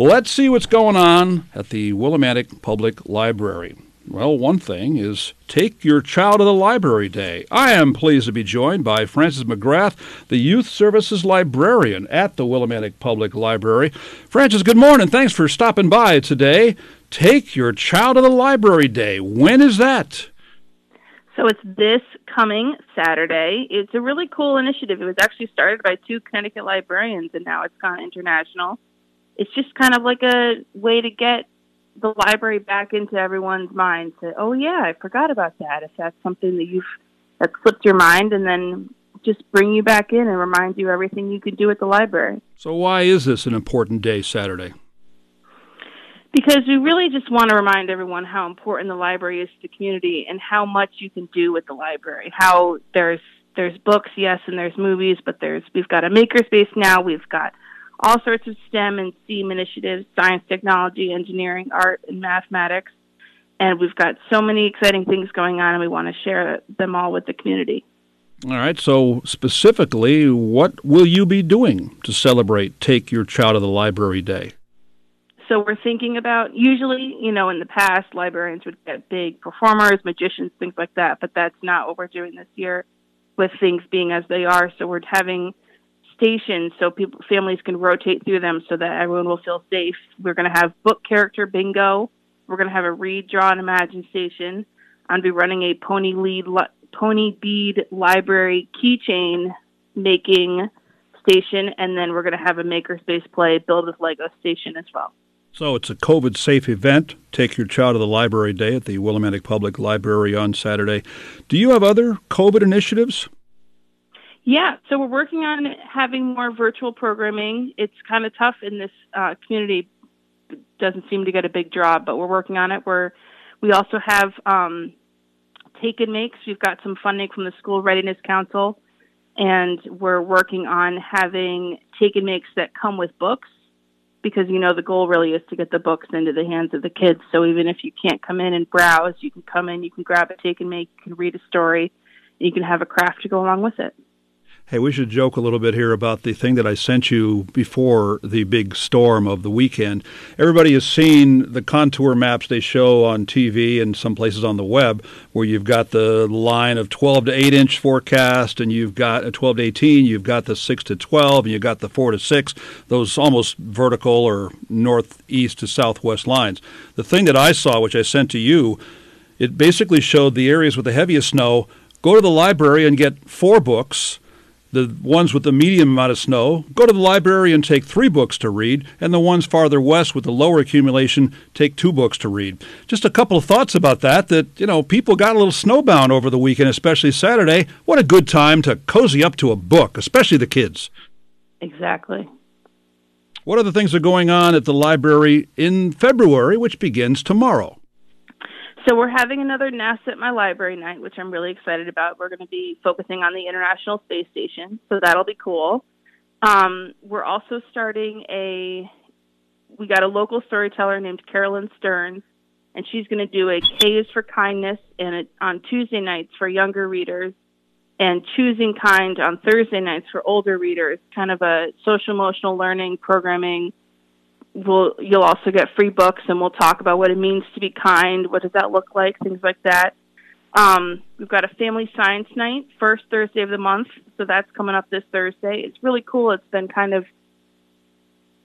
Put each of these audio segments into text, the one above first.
Let's see what's going on at the Willimantic Public Library. Well, one thing is Take Your Child to the Library Day. I am pleased to be joined by Frances McGrath, the Youth Services Librarian at the Willimantic Public Library. Frances, good morning. Thanks for stopping by today. Take Your Child to the Library Day. When is that? So it's this coming Saturday. It's a really cool initiative. It was actually started by two Connecticut librarians, and now it's gone international. It's just kind of like a way to get the library back into everyone's mind. To oh yeah, I forgot about that. If that's something that you've that slipped your mind, and then just bring you back in and remind you everything you could do at the library. So why is this an important day, Saturday? Because we really just want to remind everyone how important the library is to the community and how much you can do with the library. How there's there's books, yes, and there's movies, but there's we've got a makerspace now. We've got all sorts of STEM and STEAM initiatives, science, technology, engineering, art, and mathematics. And we've got so many exciting things going on, and we want to share them all with the community. All right, so specifically, what will you be doing to celebrate Take Your Child to the Library Day? So we're thinking about usually, you know, in the past, librarians would get big performers, magicians, things like that, but that's not what we're doing this year with things being as they are. So we're having stations so people families can rotate through them so that everyone will feel safe. We're going to have book character bingo. We're going to have a read, draw, and imagine station. I'm going to be running a pony lead li- pony bead library keychain making station, and then we're going to have a makerspace play build with Lego station as well. So it's a COVID safe event. Take your child to the library day at the Willimantic Public Library on Saturday. Do you have other COVID initiatives? Yeah, so we're working on having more virtual programming. It's kind of tough in this uh, community. Doesn't seem to get a big draw, but we're working on it. We're we also have um, take and makes. We've got some funding from the School Readiness Council, and we're working on having take and makes that come with books because you know the goal really is to get the books into the hands of the kids. So even if you can't come in and browse, you can come in, you can grab a take and make, you can read a story, and you can have a craft to go along with it. Hey, we should joke a little bit here about the thing that I sent you before the big storm of the weekend. Everybody has seen the contour maps they show on TV and some places on the web where you've got the line of 12 to 8 inch forecast and you've got a 12 to 18, you've got the 6 to 12, and you've got the 4 to 6, those almost vertical or northeast to southwest lines. The thing that I saw, which I sent to you, it basically showed the areas with the heaviest snow. Go to the library and get four books the ones with the medium amount of snow, go to the library and take three books to read, and the ones farther west with the lower accumulation take two books to read. Just a couple of thoughts about that, that, you know, people got a little snowbound over the weekend, especially Saturday. What a good time to cozy up to a book, especially the kids. Exactly. What other things are going on at the library in February, which begins tomorrow? So we're having another NASA at my library night, which I'm really excited about. We're going to be focusing on the International Space Station, so that'll be cool. Um, we're also starting a. We got a local storyteller named Carolyn Stearns, and she's going to do a K is for kindness and on Tuesday nights for younger readers, and choosing kind on Thursday nights for older readers. Kind of a social emotional learning programming we'll you'll also get free books and we'll talk about what it means to be kind what does that look like things like that. Um, we've got a family science night first thursday of the month so that's coming up this thursday. It's really cool. It's been kind of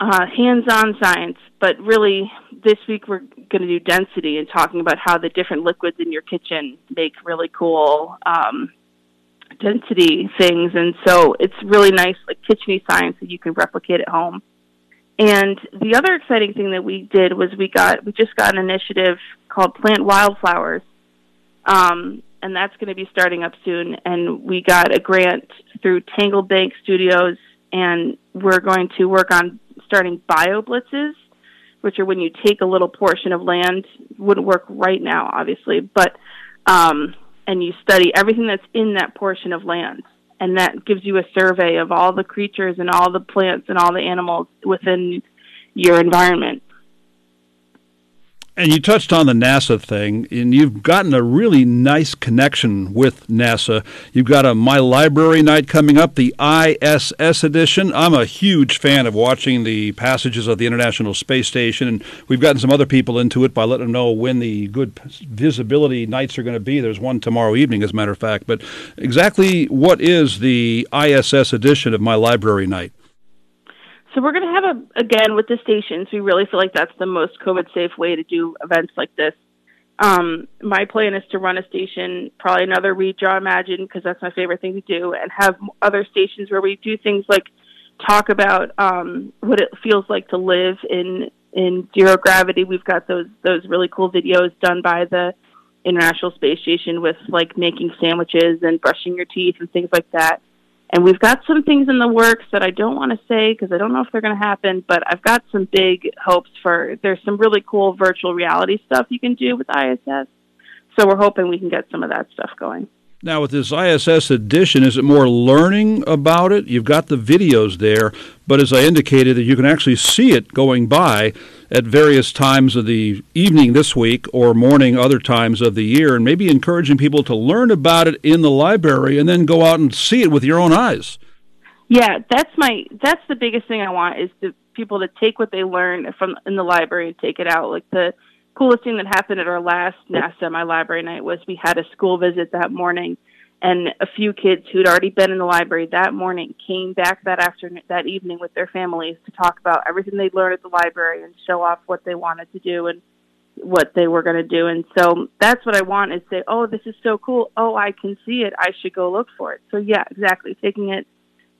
uh, hands-on science but really this week we're going to do density and talking about how the different liquids in your kitchen make really cool um, density things. And so it's really nice like kitcheny science that you can replicate at home and the other exciting thing that we did was we got we just got an initiative called Plant Wildflowers, um, and that's going to be starting up soon. And we got a grant through Tangled Bank Studios, and we're going to work on starting bio blitzes, which are when you take a little portion of land. Wouldn't work right now, obviously, but um, and you study everything that's in that portion of land and that gives you a survey of all the creatures and all the plants and all the animals within your environment. And you touched on the NASA thing, and you've gotten a really nice connection with NASA. You've got a My Library Night coming up, the ISS edition. I'm a huge fan of watching the passages of the International Space Station, and we've gotten some other people into it by letting them know when the good visibility nights are going to be. There's one tomorrow evening, as a matter of fact. But exactly what is the ISS edition of My Library Night? So we're going to have a again with the stations. We really feel like that's the most COVID safe way to do events like this. Um, my plan is to run a station, probably another Read Draw Imagine, because that's my favorite thing to do, and have other stations where we do things like talk about um, what it feels like to live in in zero gravity. We've got those those really cool videos done by the International Space Station with like making sandwiches and brushing your teeth and things like that. And we've got some things in the works that I don't want to say because I don't know if they're going to happen, but I've got some big hopes for there's some really cool virtual reality stuff you can do with ISS. So we're hoping we can get some of that stuff going. Now, with this ISS edition, is it more learning about it? You've got the videos there, but as I indicated, that you can actually see it going by at various times of the evening this week or morning other times of the year, and maybe encouraging people to learn about it in the library and then go out and see it with your own eyes. Yeah, that's my that's the biggest thing I want is to people to take what they learn from in the library and take it out. Like the coolest thing that happened at our last NASA My Library Night was we had a school visit that morning, and a few kids who'd already been in the library that morning came back that afternoon, that evening with their families to talk about everything they'd learned at the library and show off what they wanted to do and what they were going to do. And so that's what I want is say, oh, this is so cool. Oh, I can see it. I should go look for it. So yeah, exactly. Taking it,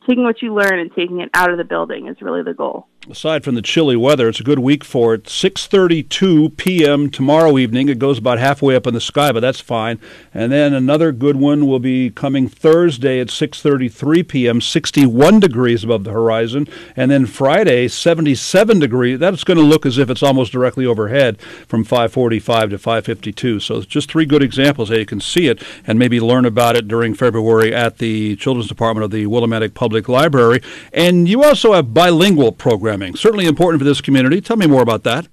taking what you learn and taking it out of the building is really the goal aside from the chilly weather, it's a good week for it. 6:32 p.m. tomorrow evening. It goes about halfway up in the sky, but that's fine. And then another good one will be coming Thursday at 6:33 p.m. 61 degrees above the horizon, and then Friday 77 degrees. That's going to look as if it's almost directly overhead from 5:45 to 5:52. So just three good examples how you can see it and maybe learn about it during February at the Children's Department of the Willimantic Public Library. And you also have bilingual programs programming. Certainly important for this community. Tell me more about that.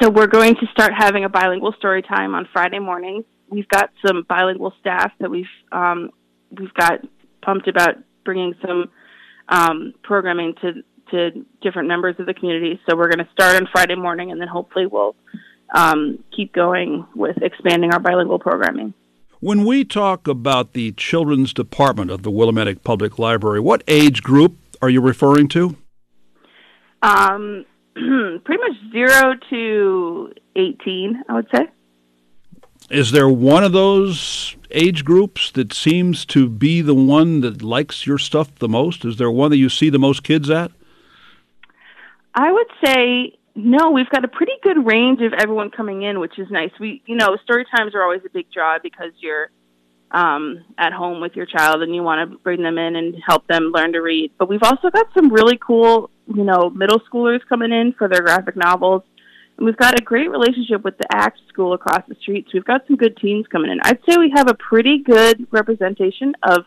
So we're going to start having a bilingual story time on Friday mornings. We've got some bilingual staff that we've um, we've got pumped about bringing some um, programming to to different members of the community. So we're going to start on Friday morning, and then hopefully we'll um, keep going with expanding our bilingual programming. When we talk about the children's department of the Willimantic Public Library, what age group are you referring to? Um, pretty much zero to 18, I would say. Is there one of those age groups that seems to be the one that likes your stuff the most? Is there one that you see the most kids at? I would say no. We've got a pretty good range of everyone coming in, which is nice. We, you know, story times are always a big draw because you're um, at home with your child and you want to bring them in and help them learn to read. But we've also got some really cool, you know, middle schoolers coming in for their graphic novels. And we've got a great relationship with the ACT school across the street. So we've got some good teens coming in. I'd say we have a pretty good representation of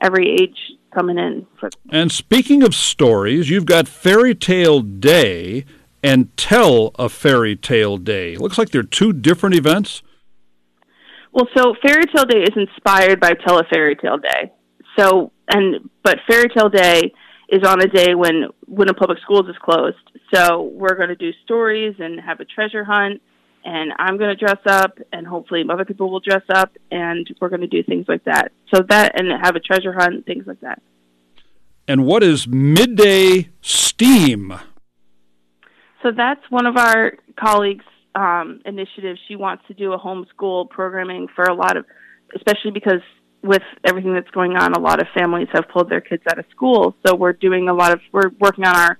every age coming in. And speaking of stories, you've got Fairy Tale Day and Tell a Fairy Tale Day. Looks like they're two different events. Well, so Fairy Tale Day is inspired by Tell a Fairy Tale Day. So, and but Fairy Tale Day is on a day when Windham Public Schools is closed. So we're going to do stories and have a treasure hunt, and I'm going to dress up, and hopefully other people will dress up, and we're going to do things like that. So that and have a treasure hunt, things like that. And what is midday STEAM? So that's one of our colleagues um, initiative, she wants to do a homeschool programming for a lot of, especially because with everything that's going on, a lot of families have pulled their kids out of school. So we're doing a lot of, we're working on our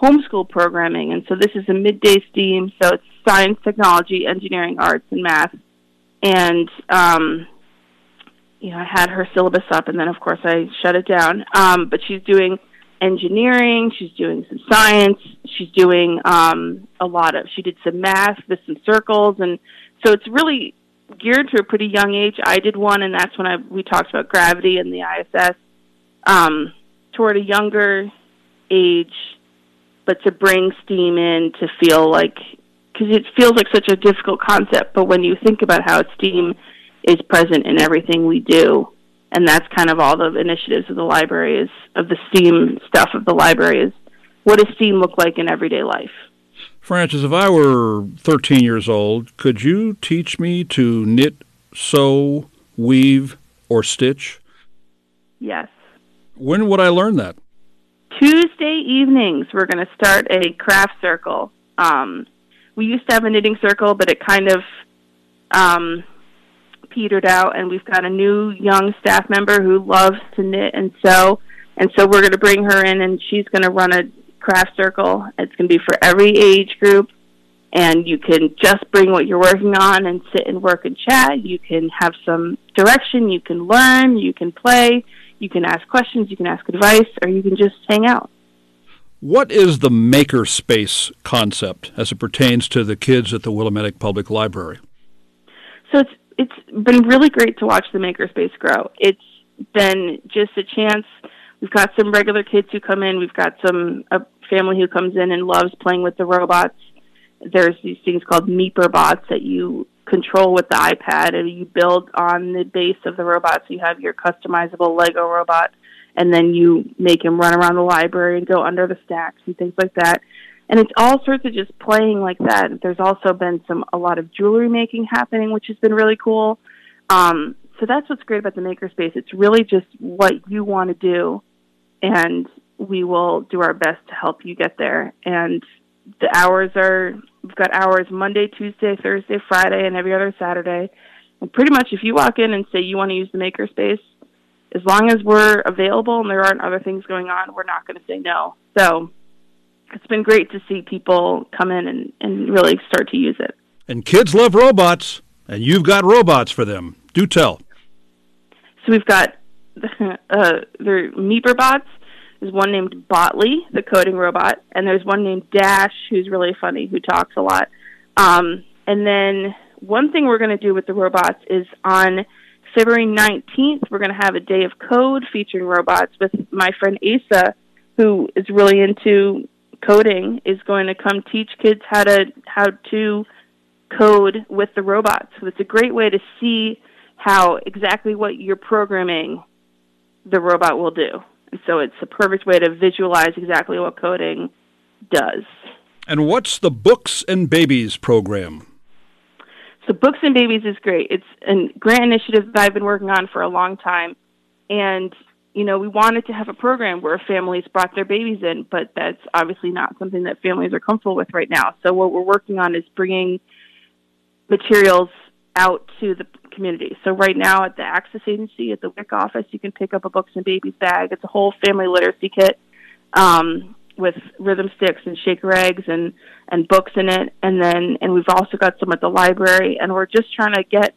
homeschool programming. And so this is a midday STEAM. So it's science, technology, engineering, arts, and math. And, um, you know, I had her syllabus up and then of course I shut it down. Um, but she's doing engineering. She's doing some science. She's doing um, a lot of. She did some math with some circles, and so it's really geared to a pretty young age. I did one, and that's when I we talked about gravity and the ISS um, toward a younger age, but to bring STEAM in to feel like because it feels like such a difficult concept, but when you think about how STEAM is present in everything we do, and that's kind of all the initiatives of the library is of the STEAM stuff of the library is what does STEAM look like in everyday life? Frances, if I were 13 years old, could you teach me to knit, sew, weave, or stitch? Yes. When would I learn that? Tuesday evenings, we're going to start a craft circle. Um, we used to have a knitting circle, but it kind of um, petered out, and we've got a new young staff member who loves to knit and sew. And so we're going to bring her in, and she's going to run a craft circle. It's going to be for every age group, and you can just bring what you're working on and sit and work and chat. You can have some direction. You can learn. You can play. You can ask questions. You can ask advice, or you can just hang out. What is the makerspace concept as it pertains to the kids at the Willimantic Public Library? So it's it's been really great to watch the makerspace grow. It's been just a chance. We've got some regular kids who come in. We've got some a family who comes in and loves playing with the robots. There's these things called Meeper bots that you control with the iPad and you build on the base of the robot. So you have your customizable Lego robot and then you make him run around the library and go under the stacks and things like that. And it's all sorts of just playing like that. There's also been some a lot of jewelry making happening, which has been really cool. Um, so that's what's great about the makerspace. It's really just what you want to do, and we will do our best to help you get there. And the hours are we've got hours Monday, Tuesday, Thursday, Friday, and every other Saturday. And pretty much, if you walk in and say you want to use the makerspace, as long as we're available and there aren't other things going on, we're not going to say no. So it's been great to see people come in and, and really start to use it. And kids love robots, and you've got robots for them. Do tell. So we've got uh, the Meeper bots. There's one named Botley, the coding robot, and there's one named Dash, who's really funny, who talks a lot. Um, and then one thing we're going to do with the robots is on February 19th, we're going to have a day of code featuring robots with my friend Asa, who is really into coding, is going to come teach kids how to how to code with the robots. So it's a great way to see how exactly what you're programming the robot will do. And so it's a perfect way to visualize exactly what coding does. And what's the Books and Babies program? So Books and Babies is great. It's a grant initiative that I've been working on for a long time. And, you know, we wanted to have a program where families brought their babies in, but that's obviously not something that families are comfortable with right now. So what we're working on is bringing materials out to the community. So right now at the Access Agency, at the WIC office, you can pick up a Books and Babies bag. It's a whole family literacy kit. Um, with rhythm sticks and shaker eggs and and books in it and then and we've also got some at the library and we're just trying to get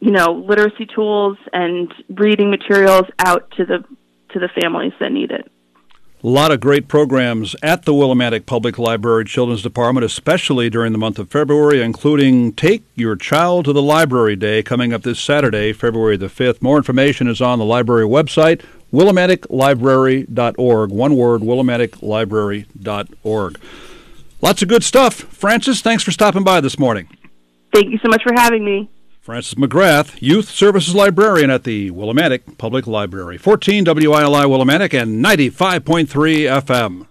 you know literacy tools and reading materials out to the to the families that need it a lot of great programs at the Willimantic Public Library Children's Department, especially during the month of February, including Take Your Child to the Library Day coming up this Saturday, February the 5th. More information is on the library website, willimanticlibrary.org. One word, willimanticlibrary.org. Lots of good stuff. Frances, thanks for stopping by this morning. Thank you so much for having me. Frances McGrath, Youth Services Librarian at the Willimantic Public Library. 14 WILI Willimantic and 95.3 FM.